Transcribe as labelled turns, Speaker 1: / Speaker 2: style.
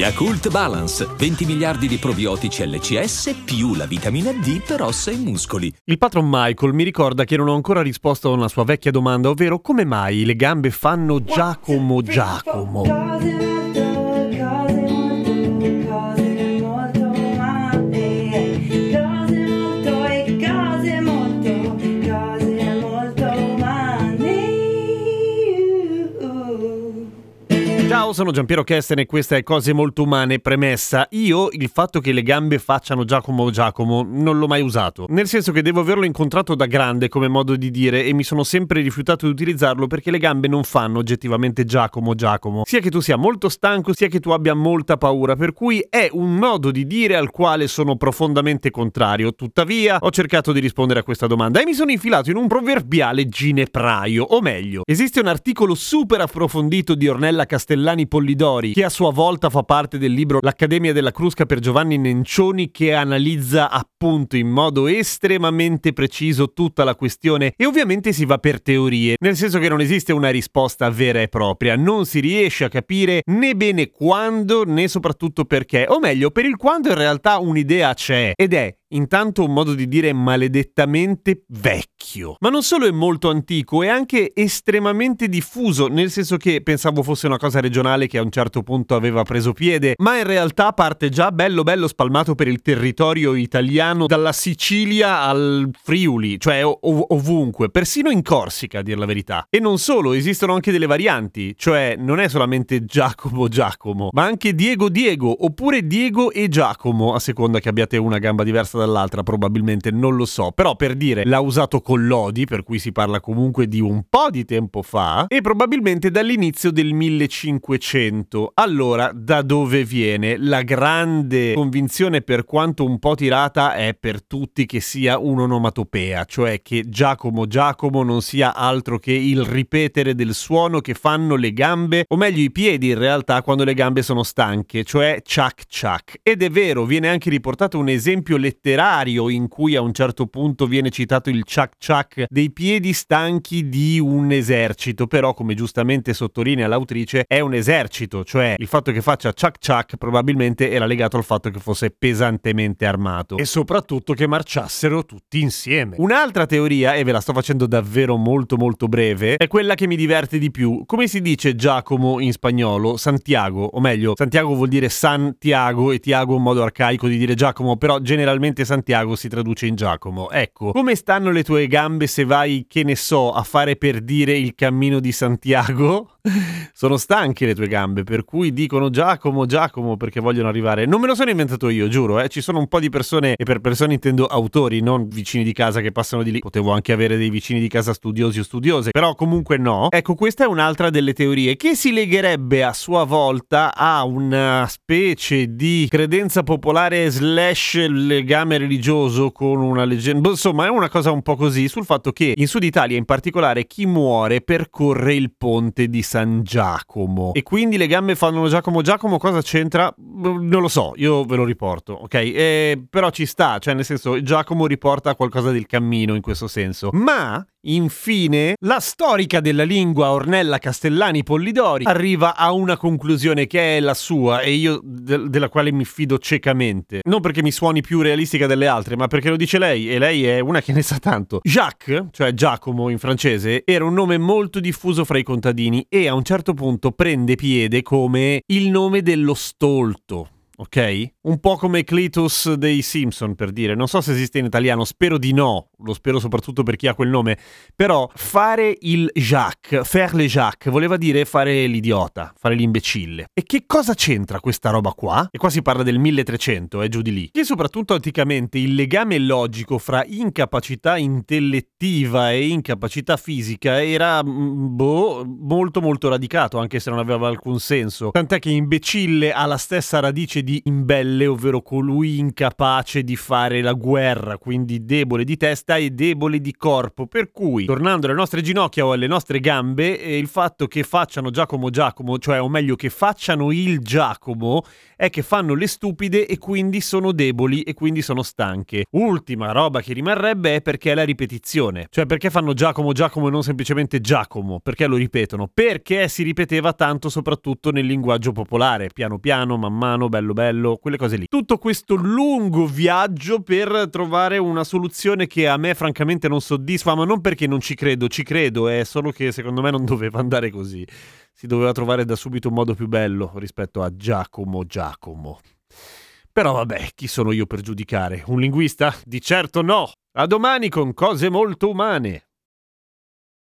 Speaker 1: Yakult Balance, 20 miliardi di probiotici LCS più la vitamina D per ossa e muscoli.
Speaker 2: Il patron Michael mi ricorda che non ho ancora risposto a una sua vecchia domanda, ovvero come mai le gambe fanno Giacomo Giacomo? Ciao, sono Giampiero Kesten e questa è Cose Molto Umane. Premessa, io il fatto che le gambe facciano Giacomo Giacomo non l'ho mai usato. Nel senso che devo averlo incontrato da grande come modo di dire e mi sono sempre rifiutato di utilizzarlo perché le gambe non fanno oggettivamente Giacomo Giacomo. Sia che tu sia molto stanco, sia che tu abbia molta paura, per cui è un modo di dire al quale sono profondamente contrario. Tuttavia, ho cercato di rispondere a questa domanda e mi sono infilato in un proverbiale ginepraio, o meglio, esiste un articolo super approfondito di Ornella Castellani Castellani Pollidori, che a sua volta fa parte del libro L'Accademia della Crusca per Giovanni Nencioni, che analizza appunto in modo estremamente preciso tutta la questione. E ovviamente si va per teorie, nel senso che non esiste una risposta vera e propria, non si riesce a capire né bene quando né soprattutto perché, o meglio, per il quando in realtà un'idea c'è ed è intanto un modo di dire maledettamente vecchio. Ma non solo è molto antico, è anche estremamente diffuso, nel senso che pensavo fosse una cosa regionale che a un certo punto aveva preso piede, ma in realtà parte già bello bello spalmato per il territorio italiano, dalla Sicilia al Friuli, cioè ov- ovunque, persino in Corsica a dir la verità. E non solo, esistono anche delle varianti, cioè non è solamente Giacomo Giacomo, ma anche Diego Diego, oppure Diego e Giacomo, a seconda che abbiate una gamba diversa dall'altra, probabilmente non lo so, però per dire l'ha usato con Lodi, per cui si parla comunque di un po' di tempo fa, e probabilmente dall'inizio del 1500. Allora, da dove viene? La grande convinzione, per quanto un po' tirata, è per tutti che sia un'onomatopea, cioè che Giacomo Giacomo non sia altro che il ripetere del suono che fanno le gambe, o meglio i piedi in realtà quando le gambe sono stanche, cioè ciak ciak. Ed è vero, viene anche riportato un esempio letterario letterario in cui a un certo punto viene citato il ciak ciak dei piedi stanchi di un esercito, però come giustamente sottolinea l'autrice è un esercito, cioè il fatto che faccia ciak ciak probabilmente era legato al fatto che fosse pesantemente armato e soprattutto che marciassero tutti insieme. Un'altra teoria, e ve la sto facendo davvero molto molto breve, è quella che mi diverte di più. Come si dice Giacomo in spagnolo? Santiago, o meglio, Santiago vuol dire Santiago e Tiago è un modo arcaico di dire Giacomo, però generalmente praticamente Santiago si traduce in Giacomo. Ecco, come stanno le tue gambe se vai, che ne so, a fare per dire il cammino di Santiago? sono stanche le tue gambe, per cui dicono Giacomo, Giacomo perché vogliono arrivare. Non me lo sono inventato io, giuro, eh. ci sono un po' di persone, e per persone intendo autori, non vicini di casa che passano di lì. Potevo anche avere dei vicini di casa studiosi o studiose, però comunque no. Ecco, questa è un'altra delle teorie che si legherebbe a sua volta a una specie di credenza popolare slash legame religioso con una leggenda. Insomma, è una cosa un po' così sul fatto che in Sud Italia in particolare chi muore percorre il ponte di San Giacomo. E quindi le gambe fanno Giacomo Giacomo, cosa c'entra? Non lo so, io ve lo riporto, ok? Eh, però ci sta, cioè nel senso Giacomo riporta qualcosa del cammino in questo senso. Ma Infine, la storica della lingua Ornella Castellani Pollidori arriva a una conclusione che è la sua e io de- della quale mi fido ciecamente. Non perché mi suoni più realistica delle altre, ma perché lo dice lei e lei è una che ne sa tanto. Jacques, cioè Giacomo in francese, era un nome molto diffuso fra i contadini e a un certo punto prende piede come il nome dello stolto ok? Un po' come Cletus dei Simpson per dire, non so se esiste in italiano, spero di no, lo spero soprattutto per chi ha quel nome, però fare il Jacques, faire le Jacques, voleva dire fare l'idiota, fare l'imbecille. E che cosa c'entra questa roba qua? E qua si parla del 1300, è eh, giù di lì. Che soprattutto anticamente il legame logico fra incapacità intellettiva e incapacità fisica era, mm, boh, molto molto radicato, anche se non aveva alcun senso. Tant'è che imbecille ha la stessa radice di di imbelle, ovvero colui incapace di fare la guerra, quindi debole di testa e debole di corpo. Per cui, tornando alle nostre ginocchia o alle nostre gambe, eh, il fatto che facciano Giacomo Giacomo, cioè o meglio che facciano il Giacomo, è che fanno le stupide e quindi sono deboli e quindi sono stanche. Ultima roba che rimarrebbe è perché è la ripetizione. Cioè perché fanno Giacomo Giacomo e non semplicemente Giacomo? Perché lo ripetono? Perché si ripeteva tanto soprattutto nel linguaggio popolare, piano piano, man mano, bello bello, quelle cose lì. Tutto questo lungo viaggio per trovare una soluzione che a me francamente non soddisfa, ma non perché non ci credo, ci credo, è solo che secondo me non doveva andare così si doveva trovare da subito un modo più bello rispetto a Giacomo Giacomo. Però vabbè, chi sono io per giudicare? Un linguista? Di certo no! A domani con cose molto umane.